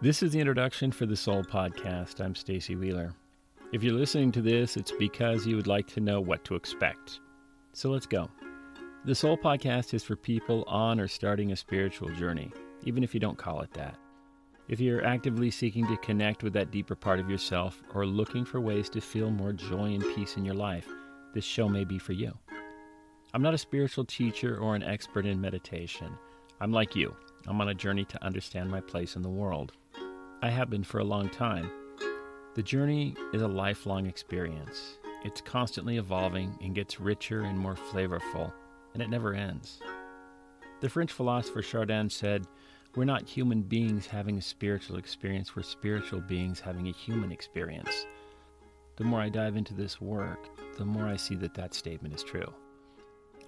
This is the introduction for the Soul Podcast. I'm Stacy Wheeler. If you're listening to this, it's because you would like to know what to expect. So let's go. The Soul Podcast is for people on or starting a spiritual journey, even if you don't call it that. If you're actively seeking to connect with that deeper part of yourself or looking for ways to feel more joy and peace in your life, this show may be for you. I'm not a spiritual teacher or an expert in meditation. I'm like you. I'm on a journey to understand my place in the world. I have been for a long time. The journey is a lifelong experience. It's constantly evolving and gets richer and more flavorful, and it never ends. The French philosopher Chardin said, We're not human beings having a spiritual experience, we're spiritual beings having a human experience. The more I dive into this work, the more I see that that statement is true.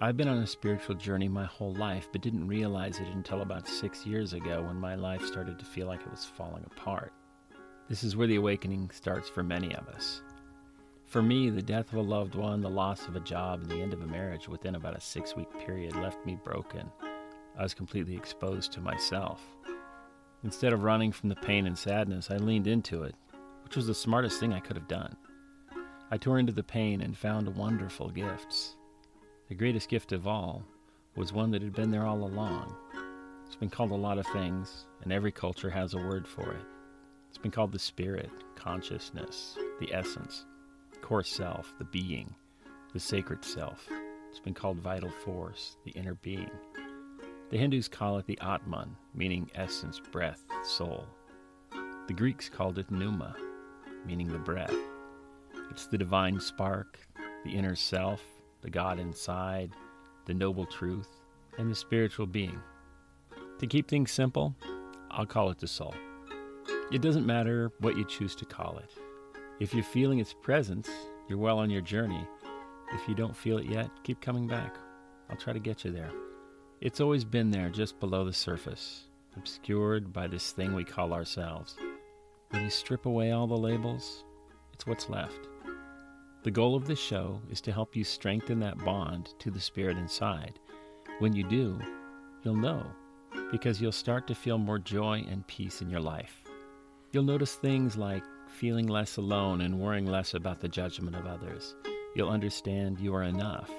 I've been on a spiritual journey my whole life, but didn't realize it until about six years ago when my life started to feel like it was falling apart. This is where the awakening starts for many of us. For me, the death of a loved one, the loss of a job, and the end of a marriage within about a six week period left me broken. I was completely exposed to myself. Instead of running from the pain and sadness, I leaned into it, which was the smartest thing I could have done. I tore into the pain and found wonderful gifts. The greatest gift of all was one that had been there all along. It's been called a lot of things, and every culture has a word for it. It's been called the spirit, consciousness, the essence, core self, the being, the sacred self. It's been called vital force, the inner being. The Hindus call it the Atman, meaning essence, breath, soul. The Greeks called it Pneuma, meaning the breath. It's the divine spark, the inner self, the God inside, the noble truth, and the spiritual being. To keep things simple, I'll call it the soul. It doesn't matter what you choose to call it. If you're feeling its presence, you're well on your journey. If you don't feel it yet, keep coming back. I'll try to get you there. It's always been there just below the surface, obscured by this thing we call ourselves. When you strip away all the labels, it's what's left. The goal of this show is to help you strengthen that bond to the spirit inside. When you do, you'll know because you'll start to feel more joy and peace in your life. You'll notice things like feeling less alone and worrying less about the judgment of others. You'll understand you are enough.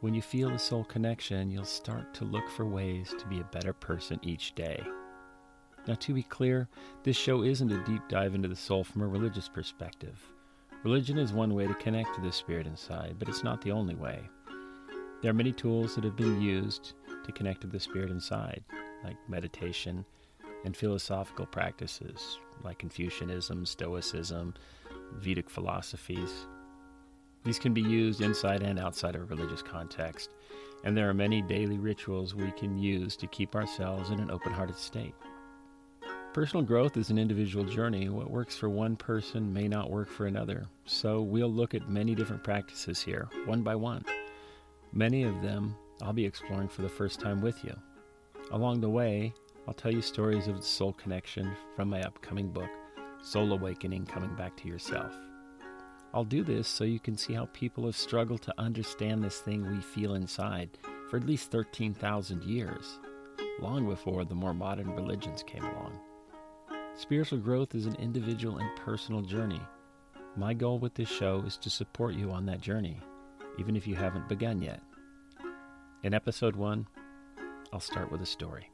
When you feel the soul connection, you'll start to look for ways to be a better person each day. Now, to be clear, this show isn't a deep dive into the soul from a religious perspective. Religion is one way to connect to the spirit inside, but it's not the only way. There are many tools that have been used to connect to the spirit inside, like meditation and philosophical practices like Confucianism, Stoicism, Vedic philosophies. These can be used inside and outside of a religious context, and there are many daily rituals we can use to keep ourselves in an open hearted state. Personal growth is an individual journey. What works for one person may not work for another. So we'll look at many different practices here, one by one. Many of them I'll be exploring for the first time with you. Along the way, I'll tell you stories of the soul connection from my upcoming book, Soul Awakening Coming Back to Yourself. I'll do this so you can see how people have struggled to understand this thing we feel inside for at least 13,000 years, long before the more modern religions came along. Spiritual growth is an individual and personal journey. My goal with this show is to support you on that journey, even if you haven't begun yet. In episode one, I'll start with a story.